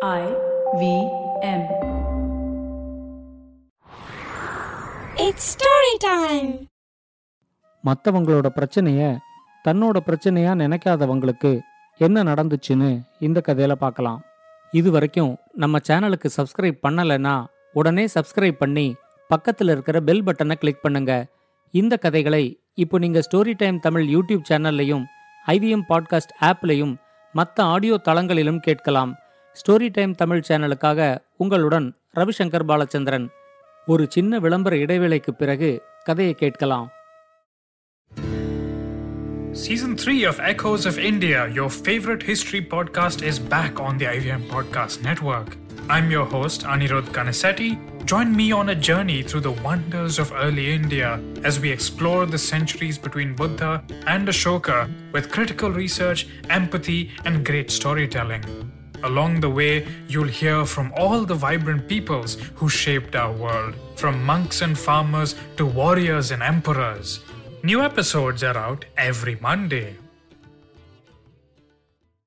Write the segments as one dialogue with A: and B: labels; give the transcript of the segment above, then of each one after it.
A: I V M.
B: It's story time.
C: மற்றவங்களோட பிரச்சனைய தன்னோட பிரச்சனையா நினைக்காதவங்களுக்கு என்ன நடந்துச்சுன்னு இந்த கதையில பார்க்கலாம் இது வரைக்கும் நம்ம சேனலுக்கு சப்ஸ்கிரைப் பண்ணலைன்னா உடனே சப்ஸ்கிரைப் பண்ணி பக்கத்தில் இருக்கிற பெல் பட்டனை கிளிக் பண்ணுங்க இந்த கதைகளை இப்போ நீங்க ஸ்டோரி டைம் தமிழ் யூடியூப் சேனல்லையும் ஐவிஎம் பாட்காஸ்ட் ஆப்லையும் மற்ற ஆடியோ தளங்களிலும் கேட்கலாம் ஸ்டோரி டைம் தமிழ் சேனலுக்காக உங்களுடன் ரவிசங்கர் பாலச்சந்திரன் ஒரு சின்ன விளம்பர இடைவேளைக்கு பிறகு கதையை கேட்கலாம்
D: Season 3 of Echoes of India, your favorite history podcast, is back on the IVM Podcast Network. I'm your host, Anirudh Kanasetti. Join me on a journey through the wonders of early India as we explore the centuries between Buddha and Ashoka with critical research, empathy, and great storytelling. Along the way, you'll hear from all the vibrant peoples who shaped our world, from monks and farmers to warriors and emperors. New episodes are out every Monday.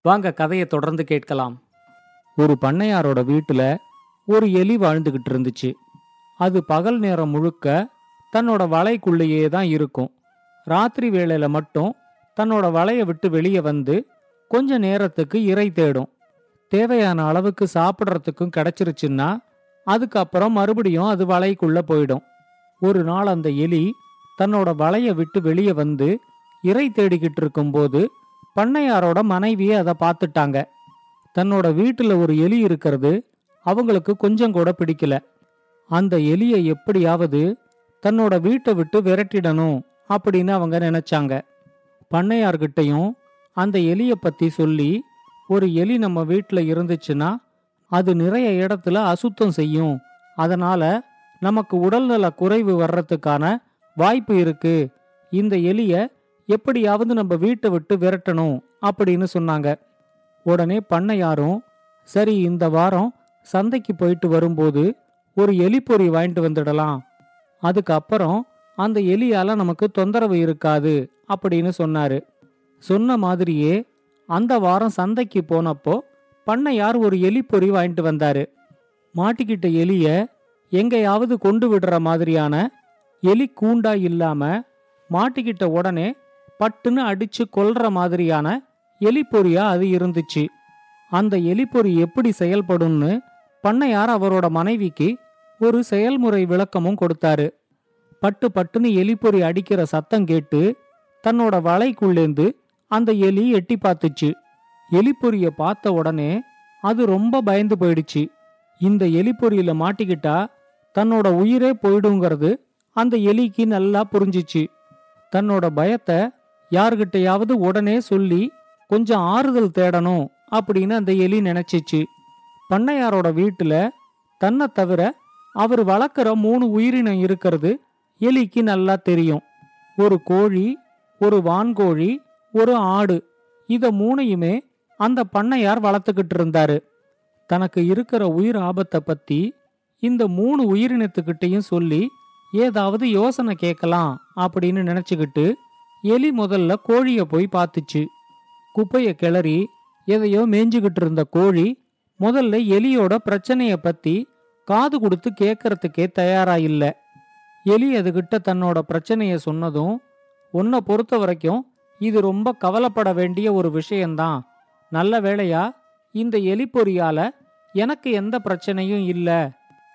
C: வாங்க கதையை தொடர்ந்து கேட்கலாம் ஒரு பண்ணையாரோட வீட்டுல ஒரு எலி வாழ்ந்துகிட்டு இருந்துச்சு அது பகல் நேரம் முழுக்க தன்னோட வலைக்குள்ளேயே தான் இருக்கும் ராத்திரி வேளையில மட்டும் தன்னோட வலையை விட்டு வெளியே வந்து கொஞ்ச நேரத்துக்கு இறை தேடும் தேவையான அளவுக்கு சாப்பிட்றதுக்கும் கிடைச்சிருச்சுன்னா அதுக்கப்புறம் மறுபடியும் அது வலைக்குள்ள போயிடும். ஒரு நாள் அந்த எலி தன்னோட வலையை விட்டு வெளியே வந்து இறை தேடிக்கிட்டு இருக்கும்போது பண்ணையாரோட மனைவியே அதை பார்த்துட்டாங்க. தன்னோட வீட்டில் ஒரு எலி இருக்கிறது அவங்களுக்கு கொஞ்சம் கூட பிடிக்கல. அந்த எலியை எப்படியாவது தன்னோட வீட்டை விட்டு விரட்டிடணும் அப்படின்னு அவங்க நினைச்சாங்க. பண்ணையார்கிட்டையும் அந்த எலியை பத்தி சொல்லி ஒரு எலி நம்ம வீட்டில் இருந்துச்சுன்னா அது நிறைய இடத்துல அசுத்தம் செய்யும். அதனால நமக்கு உடல்நல குறைவு வர்றதுக்கான வாய்ப்பு இருக்கு. இந்த எலிய எப்படியாவது நம்ம வீட்டை விட்டு விரட்டணும் அப்படின்னு சொன்னாங்க. உடனே பண்ணையாரும் சரி இந்த வாரம் சந்தைக்கு போயிட்டு வரும்போது ஒரு எலிப்பொறி வாங்கிட்டு வந்துடலாம். அதுக்கப்புறம் அந்த எலியால நமக்கு தொந்தரவு இருக்காது அப்படின்னு சொன்னாரு. சொன்ன மாதிரியே அந்த வாரம் சந்தைக்கு போனப்போ பண்ணையார் ஒரு எலிப்பொறி வாங்கிட்டு வந்தாரு. மாட்டிக்கிட்ட எலிய எங்கேயாவது கொண்டு விடுற மாதிரியான எலி கூண்டா இல்லாம மாட்டிக்கிட்ட உடனே பட்டுன்னு அடிச்சு கொல்ற மாதிரியான எலிப்பொறியா அது இருந்துச்சு. அந்த எலிப்பொறி எப்படி செயல்படும்னு பண்ணையார் அவரோட மனைவிக்கு ஒரு செயல்முறை விளக்கமும் கொடுத்தாரு. பட்டு பட்டுன்னு எலிப்பொறி அடிக்கிற சத்தம் கேட்டு தன்னோட வலைக்குள்ளேந்து அந்த எலி எட்டி பார்த்துச்சு. எலிப்பொறிய பார்த்த உடனே அது ரொம்ப பயந்து போயிடுச்சு. இந்த எலிப்பொறியில மாட்டிக்கிட்டா தன்னோட உயிரே போயிடுங்கிறது அந்த எலிக்கு நல்லா புரிஞ்சிச்சு. தன்னோட பயத்தை யார்கிட்டையாவது உடனே சொல்லி கொஞ்சம் ஆறுதல் தேடணும் அப்படின்னு அந்த எலி நினைச்சிச்சு. பண்ணையாரோட வீட்டுல தன்னை தவிர அவர் வளர்க்குற மூணு உயிரினம் இருக்கிறது எலிக்கு நல்லா தெரியும். ஒரு கோழி ஒரு வான்கோழி ஒரு ஆடு. இத மூணையுமே அந்த பண்ணையார் வளர்த்துக்கிட்டு இருந்தாரு தனக்கு இருக்கிற உயிர் ஆபத்தை பத்தி இந்த மூணு உயிரினத்துக்கிட்டையும் சொல்லி ஏதாவது யோசனை கேட்கலாம் அப்படின்னு நினைச்சுக்கிட்டு எலி முதல்ல கோழிய போய் பார்த்துச்சு. குப்பைய கிளறி எதையோ மேய்ஞ்சுகிட்டு இருந்த கோழி முதல்ல எலியோட பிரச்சனைய பத்தி காது கொடுத்து கேட்கறதுக்கே தயாரா இல்ல. எலி அதுகிட்ட தன்னோட பிரச்சனைய சொன்னதும் உன்னை பொறுத்த வரைக்கும் இது ரொம்ப கவலைப்பட வேண்டிய ஒரு விஷயம்தான் நல்ல வேளையா இந்த எலிப்பொறியால எனக்கு எந்த பிரச்சனையும் இல்ல.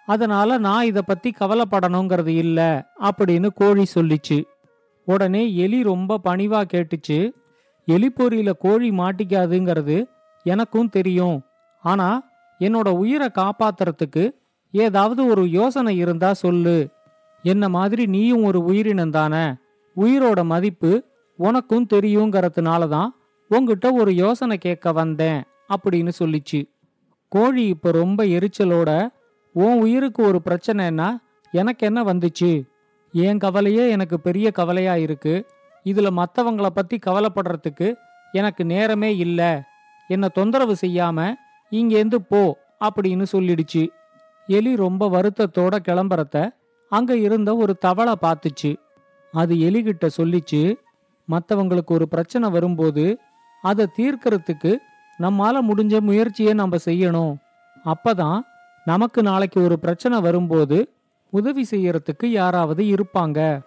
C: அதனால நான் இத பத்தி கவலைப்படணுங்கிறது இல்ல அப்படின்னு கோழி சொல்லிச்சு. உடனே எலி ரொம்ப பணிவா கேட்டுச்சு. எலிப்பொறியில கோழி மாட்டிக்காதுங்கிறது எனக்கும் தெரியும். ஆனா என்னோட உயிரை காப்பாத்துறதுக்கு ஏதாவது ஒரு யோசனை இருந்தா சொல்லு. என்ன மாதிரி நீயும் ஒரு உயிரினம் தானே? உயிரோட மதிப்பு உனக்கும் தெரியுங்கிறதுனால தான் உங்ககிட்ட ஒரு யோசனை கேட்க வந்தேன் அப்படின்னு சொல்லிச்சு. கோழி இப்ப ரொம்ப எரிச்சலோட உன் உயிருக்கு ஒரு பிரச்சனைன்னா எனக்கு என்ன வந்துச்சு? என் கவலையே எனக்கு பெரிய கவலையா இருக்கு. இதுல மத்தவங்கள பத்தி கவலைப்படுறதுக்கு எனக்கு நேரமே இல்ல. என்னை தொந்தரவு செய்யாம இங்கேந்து போ அப்படின்னு சொல்லிடுச்சு. எலி ரொம்ப வருத்தத்தோட கிளம்புறத அங்க இருந்த ஒரு தவளை பார்த்துச்சு. அது எலிகிட்ட சொல்லிச்சு மற்றவங்களுக்கு ஒரு பிரச்சனை வரும்போது அதை தீர்க்கறதுக்கு நம்மால முடிஞ்ச முயற்சியை நம்ம செய்யணும். அப்பதான் நமக்கு நாளைக்கு ஒரு பிரச்சனை வரும்போது உதவி செய்யறதுக்கு யாராவது இருப்பாங்க.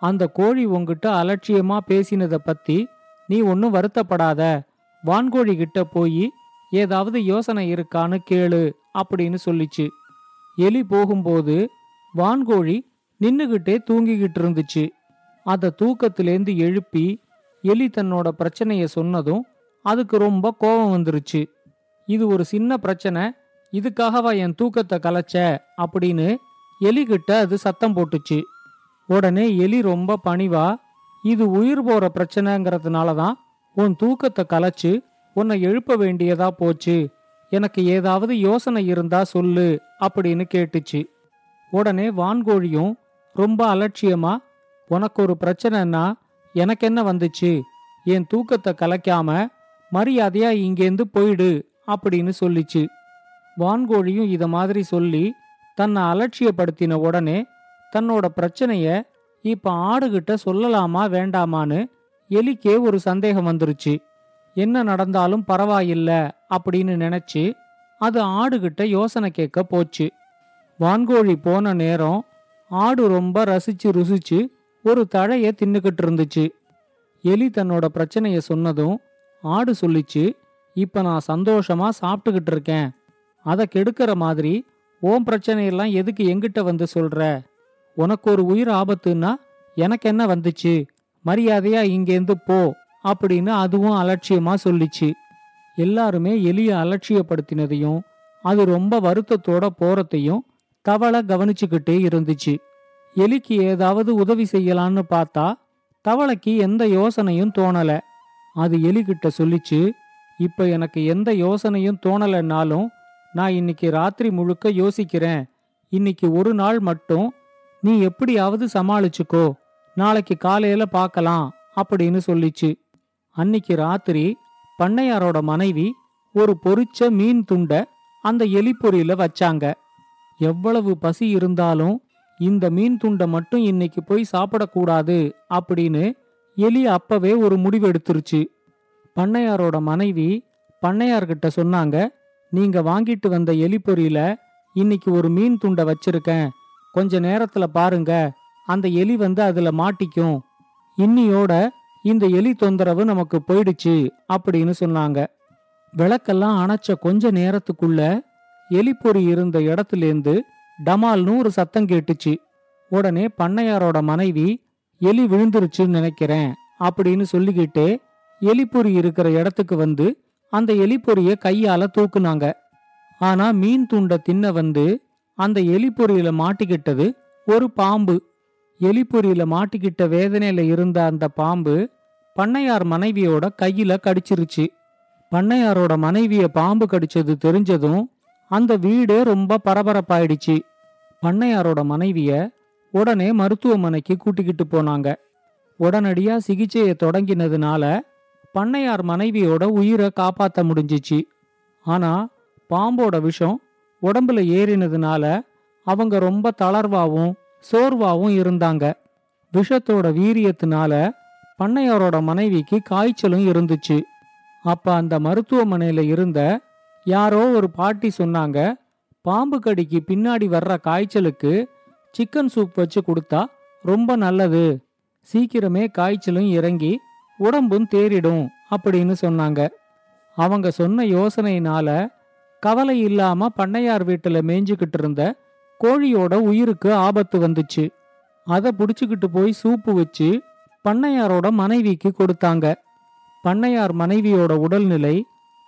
C: அந்த கோழி உங்ககிட்ட அலட்சியமா பேசினத பத்தி நீ ஒன்னும் வருத்தப்படாத. வான்கோழி கிட்ட போய் ஏதாவது யோசனை இருக்கான்னு கேளு அப்படின்னு சொல்லிச்சு. எலி போகும்போது வான்கோழி நின்னுகிட்டே தூங்கிக்கிட்டு இருந்துச்சு. அதை தூக்கத்திலேந்து எழுப்பி எலி தன்னோட பிரச்சனையை சொன்னதும் அதுக்கு ரொம்ப கோபம் வந்துருச்சு. இது ஒரு சின்ன பிரச்சனை இதுக்காகவா என் தூக்கத்தை கலைச்ச? அப்படின்னு எலிகிட்ட அது சத்தம் போட்டுச்சு. உடனே எலி ரொம்ப பணிவா இது உயிர் போற பிரச்சனைங்கிறதுனால தான் உன் தூக்கத்தை கலைச்சு உன்னை எழுப்ப வேண்டியதா போச்சு. எனக்கு ஏதாவது யோசனை இருந்தா சொல்லு அப்படின்னு கேட்டுச்சு. உடனே வான்கோழியும் ரொம்ப அலட்சியமா உனக்கு ஒரு பிரச்சனைன்னா எனக்கு என்ன வந்துச்சு? என் தூக்கத்தை கலைக்காம மரியாதையா இங்கேருந்து போயிடு அப்படின்னு சொல்லிச்சு. வான்கோழியும் இத மாதிரி சொல்லி தன்னை அலட்சியப்படுத்தின உடனே தன்னோட பிரச்சனைய இப்ப ஆடுகிட்ட சொல்லலாமா வேண்டாமான்னு எலிக்கே ஒரு சந்தேகம் வந்துருச்சு. என்ன நடந்தாலும் பரவாயில்ல அப்படின்னு நினைச்சு அது ஆடுகிட்ட யோசனை கேட்க போச்சு. வான்கோழி போன நேரம் ஆடு ரொம்ப ரசிச்சு ருசிச்சு ஒரு தழைய தின்னுக்கிட்டு இருந்துச்சு. எலி தன்னோட பிரச்சனைய சொன்னதும் ஆடு சொல்லிச்சு இப்ப நான் சந்தோஷமா சாப்பிட்டுக்கிட்டு இருக்கேன். அதை கெடுக்கிற மாதிரி ஓம் பிரச்சனையெல்லாம் எதுக்கு எங்கிட்ட வந்து சொல்ற? உனக்கு ஒரு உயிர் ஆபத்துன்னா எனக்கு என்ன வந்துச்சு? மரியாதையா இங்கேருந்து போ அப்படின்னு அதுவும் அலட்சியமா சொல்லிச்சு. எல்லாருமே எலிய அலட்சியப்படுத்தினதையும் அது ரொம்ப வருத்தத்தோட போறதையும் தவளை கவனிச்சுக்கிட்டே இருந்துச்சு. எலிக்கு ஏதாவது உதவி செய்யலான்னு பார்த்தா தவளைக்கு எந்த யோசனையும் தோணல. அது எலிகிட்ட சொல்லிச்சு இப்ப எனக்கு எந்த யோசனையும் தோணலைன்னாலும் நான் இன்னைக்கு ராத்திரி முழுக்க யோசிக்கிறேன். இன்னைக்கு ஒரு நாள் மட்டும் நீ எப்படியாவது சமாளிச்சுக்கோ. நாளைக்கு காலையில பார்க்கலாம் அப்படின்னு சொல்லிச்சு. அன்னிக்கு ராத்திரி பண்ணையாரோட மனைவி ஒரு பொறிச்ச மீன் துண்ட அந்த எலிப்பொறியில வச்சாங்க. எவ்வளவு பசி இருந்தாலும் இந்த மீன் துண்டை மட்டும் இன்னைக்கு போய் சாப்பிடக்கூடாது அப்படின்னு எலி அப்பவே ஒரு முடிவு எடுத்துருச்சு. பண்ணையாரோட மனைவி பண்ணையார்கிட்ட சொன்னாங்க நீங்க வாங்கிட்டு வந்த எலிப்பொறியில இன்னைக்கு ஒரு மீன் துண்டை வச்சிருக்கேன். கொஞ்ச நேரத்துல பாருங்க அந்த எலி வந்து அதுல மாட்டிக்கும். இன்னியோட இந்த எலி தொந்தரவு நமக்கு போயிடுச்சு அப்படின்னு சொன்னாங்க. விளக்கெல்லாம் அணைச்ச கொஞ்ச நேரத்துக்குள்ள எலிப்பொறி இருந்த இடத்துலேருந்து டமால்னு ஒரு சத்தம் கேட்டுச்சு. உடனே பண்ணையாரோட மனைவி எலி விழுந்துருச்சுன்னு நினைக்கிறேன் அப்படின்னு சொல்லிக்கிட்டே எலிப்பொறி இருக்கிற இடத்துக்கு வந்து அந்த எலிப்பொரிய கையால தூக்குனாங்க. ஆனா மீன் துண்ட தின்ன வந்து அந்த எலிப்பொறியில மாட்டிக்கிட்டது ஒரு பாம்பு. எலிப்பொறியில மாட்டிக்கிட்ட வேதனையில இருந்த அந்த பாம்பு பண்ணையார் மனைவியோட கையில கடிச்சிருச்சு. பண்ணையாரோட மனைவிய பாம்பு கடிச்சது தெரிஞ்சதும் அந்த வீடே ரொம்ப பரபரப்பாயிடுச்சு. பண்ணையாரோட மனைவிய உடனே மருத்துவமனைக்கு கூட்டிக்கிட்டு போனாங்க. உடனடியா சிகிச்சையை தொடங்கினதுனால பண்ணையார் மனைவியோட உயிரை காப்பாத்த முடிஞ்சிச்சு. ஆனா பாம்போட விஷம் உடம்புல ஏறினதுனால அவங்க ரொம்ப தளர்வாவும் சோர்வாவும் இருந்தாங்க. விஷத்தோட வீரியத்தினால பண்ணையாரோட மனைவிக்கு காய்ச்சலும் இருந்துச்சு. அப்ப அந்த மருத்துவமனையில இருந்த யாரோ ஒரு பாட்டி சொன்னாங்க பாம்பு கடிக்கு பின்னாடி வர்ற காய்ச்சலுக்கு சிக்கன் சூப் வச்சு கொடுத்தா ரொம்ப நல்லது. சீக்கிரமே காய்ச்சலும் இறங்கி உடம்பும் தேறிடும் அப்படின்னு சொன்னாங்க. அவங்க சொன்ன யோசனையினால கவலை இல்லாம பண்ணையார் வீட்டுல மேய்ஞ்சுக்கிட்டு இருந்த கோழியோட உயிருக்கு ஆபத்து வந்துச்சு. அதை புடிச்சுக்கிட்டு போய் சூப்பு வச்சு பண்ணையாரோட மனைவிக்கு கொடுத்தாங்க. பண்ணையார் மனைவியோட உடல்நிலை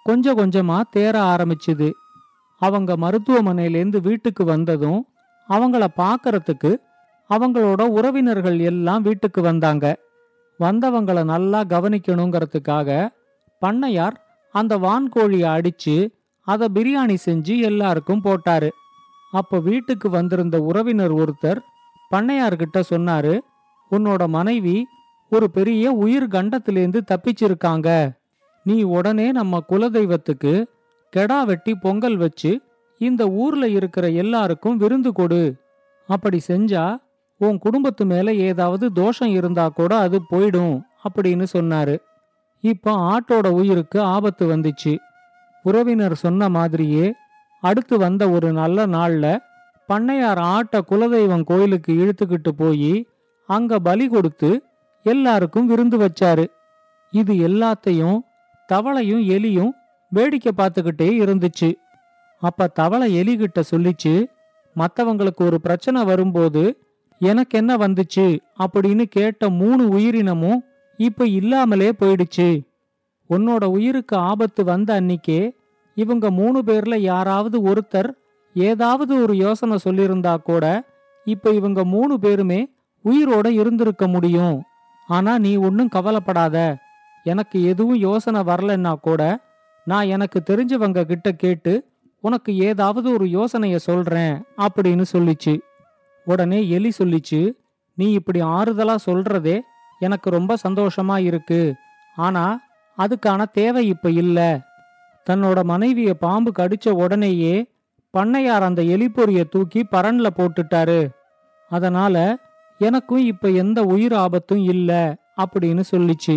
C: கொஞ்சம் கொஞ்சமா தேர ஆரம்பிச்சுது. அவங்க மருத்துவமனையிலேருந்து வீட்டுக்கு வந்ததும் அவங்கள பார்க்கறதுக்கு அவங்களோட உறவினர்கள் எல்லாம் வீட்டுக்கு வந்தாங்க. வந்தவங்கள நல்லா கவனிக்கணுங்கிறதுக்காக பண்ணையார் அந்த வான்கோழியை அடிச்சு அதை பிரியாணி செஞ்சு எல்லாருக்கும் போட்டாரு. அப்போ வீட்டுக்கு வந்திருந்த உறவினர் ஒருத்தர் பண்ணையார்கிட்ட சொன்னாரு உன்னோட மனைவி ஒரு பெரிய உயிர் கண்டத்திலேருந்து தப்பிச்சிருக்காங்க. நீ உடனே நம்ம குலதெய்வத்துக்கு கெடா வெட்டி பொங்கல் வச்சு இந்த ஊர்ல இருக்கிற எல்லாருக்கும் விருந்து கொடு. அப்படி செஞ்சா உன் குடும்பத்து மேல ஏதாவது தோஷம் இருந்தா கூட அது போயிடும் அப்படின்னு சொன்னாரு. இப்போ ஆட்டோட உயிருக்கு ஆபத்து வந்துச்சு. உறவினர் சொன்ன மாதிரியே அடுத்து வந்த ஒரு நல்ல நாள்ல பண்ணையார் ஆட்ட குலதெய்வம் கோயிலுக்கு இழுத்துக்கிட்டு போய் அங்க பலி கொடுத்து எல்லாருக்கும் விருந்து வச்சாரு. இது எல்லாத்தையும் தவளையும் எலியும் வேடிக்கை பார்த்துக்கிட்டே இருந்துச்சு. அப்ப தவளை எலிகிட்ட சொல்லிச்சு மத்தவங்களுக்கு ஒரு பிரச்சனை வரும்போது எனக்கு என்ன வந்துச்சு? அப்படின்னு கேட்ட மூணு உயிரினமும் இப்ப இல்லாமலே போயிடுச்சு. உன்னோட உயிருக்கு ஆபத்து வந்த அன்னிக்கே இவங்க மூணு பேர்ல யாராவது ஒருத்தர் ஏதாவது ஒரு யோசனை சொல்லியிருந்தா கூட இப்ப இவங்க மூணு பேருமே உயிரோட இருந்திருக்க முடியும். ஆனா நீ ஒன்னும் கவலைப்படாத. எனக்கு எதுவும் யோசனை வரலன்னா கூட நான் எனக்கு தெரிஞ்சவங்க கிட்ட கேட்டு உனக்கு ஏதாவது ஒரு யோசனைய சொல்றேன் அப்படின்னு சொல்லிச்சு. உடனே எலி சொல்லிச்சு நீ இப்படி ஆறுதலா சொல்றதே எனக்கு ரொம்ப சந்தோஷமா இருக்கு. ஆனா அதுக்கான தேவை இப்ப இல்ல. தன்னோட மனைவிய பாம்பு கடிச்ச உடனேயே பண்ணையார் அந்த எலிப்பொறிய தூக்கி பரன்ல போட்டுட்டாரு. அதனால எனக்கும் இப்ப எந்த உயிர் ஆபத்தும் இல்ல அப்படின்னு சொல்லிச்சு.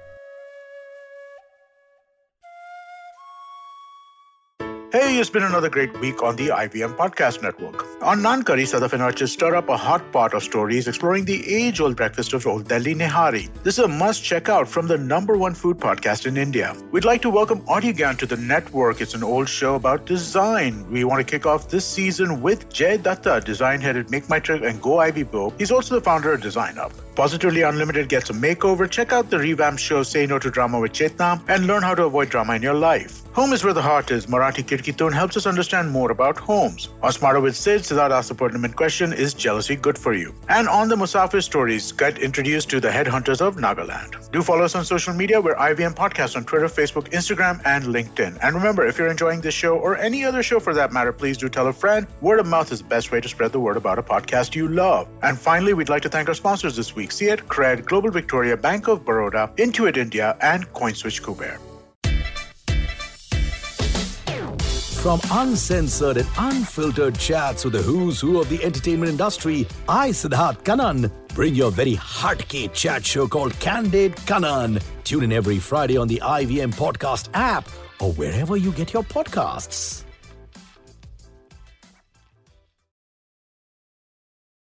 E: Hey, it's been another great week on the IBM Podcast Network. On Nankari, Sadafin artists stir up a hot pot of stories exploring the age old breakfast of Old Delhi Nehari. This is a must check out from the number one food podcast in India. We'd like to welcome Audiogan to the network. It's an old show about design. We want to kick off this season with Jay Datta, design head at Make My Trip and Go Ivy Bo. He's also the founder of Design Up. Positively Unlimited gets a makeover. Check out the revamped show Say No to Drama with Chetna and learn how to avoid drama in your life. Home is where the heart is. Marathi Kirkitun helps us understand more about homes. On Smarter with Sid, Siddharth asked the pertinent question Is jealousy good for you? And on the Musafir stories, get introduced to the headhunters of Nagaland. Do follow us on social media. We're IVM Podcast on Twitter, Facebook, Instagram, and LinkedIn. And remember, if you're enjoying this show or any other show for that matter, please do tell a friend. Word of mouth is the best way to spread the word about a podcast you love. And finally, we'd like to thank our sponsors this week See it, Cred, Global Victoria, Bank of Baroda, Intuit India, and CoinSwitch Kuber.
F: From uncensored and unfiltered chats with the who's who of the entertainment industry, I, Siddharth Kanan, bring your very hardcore chat show called Candid Kanan. Tune in every Friday on the IVM Podcast app or wherever you get your podcasts.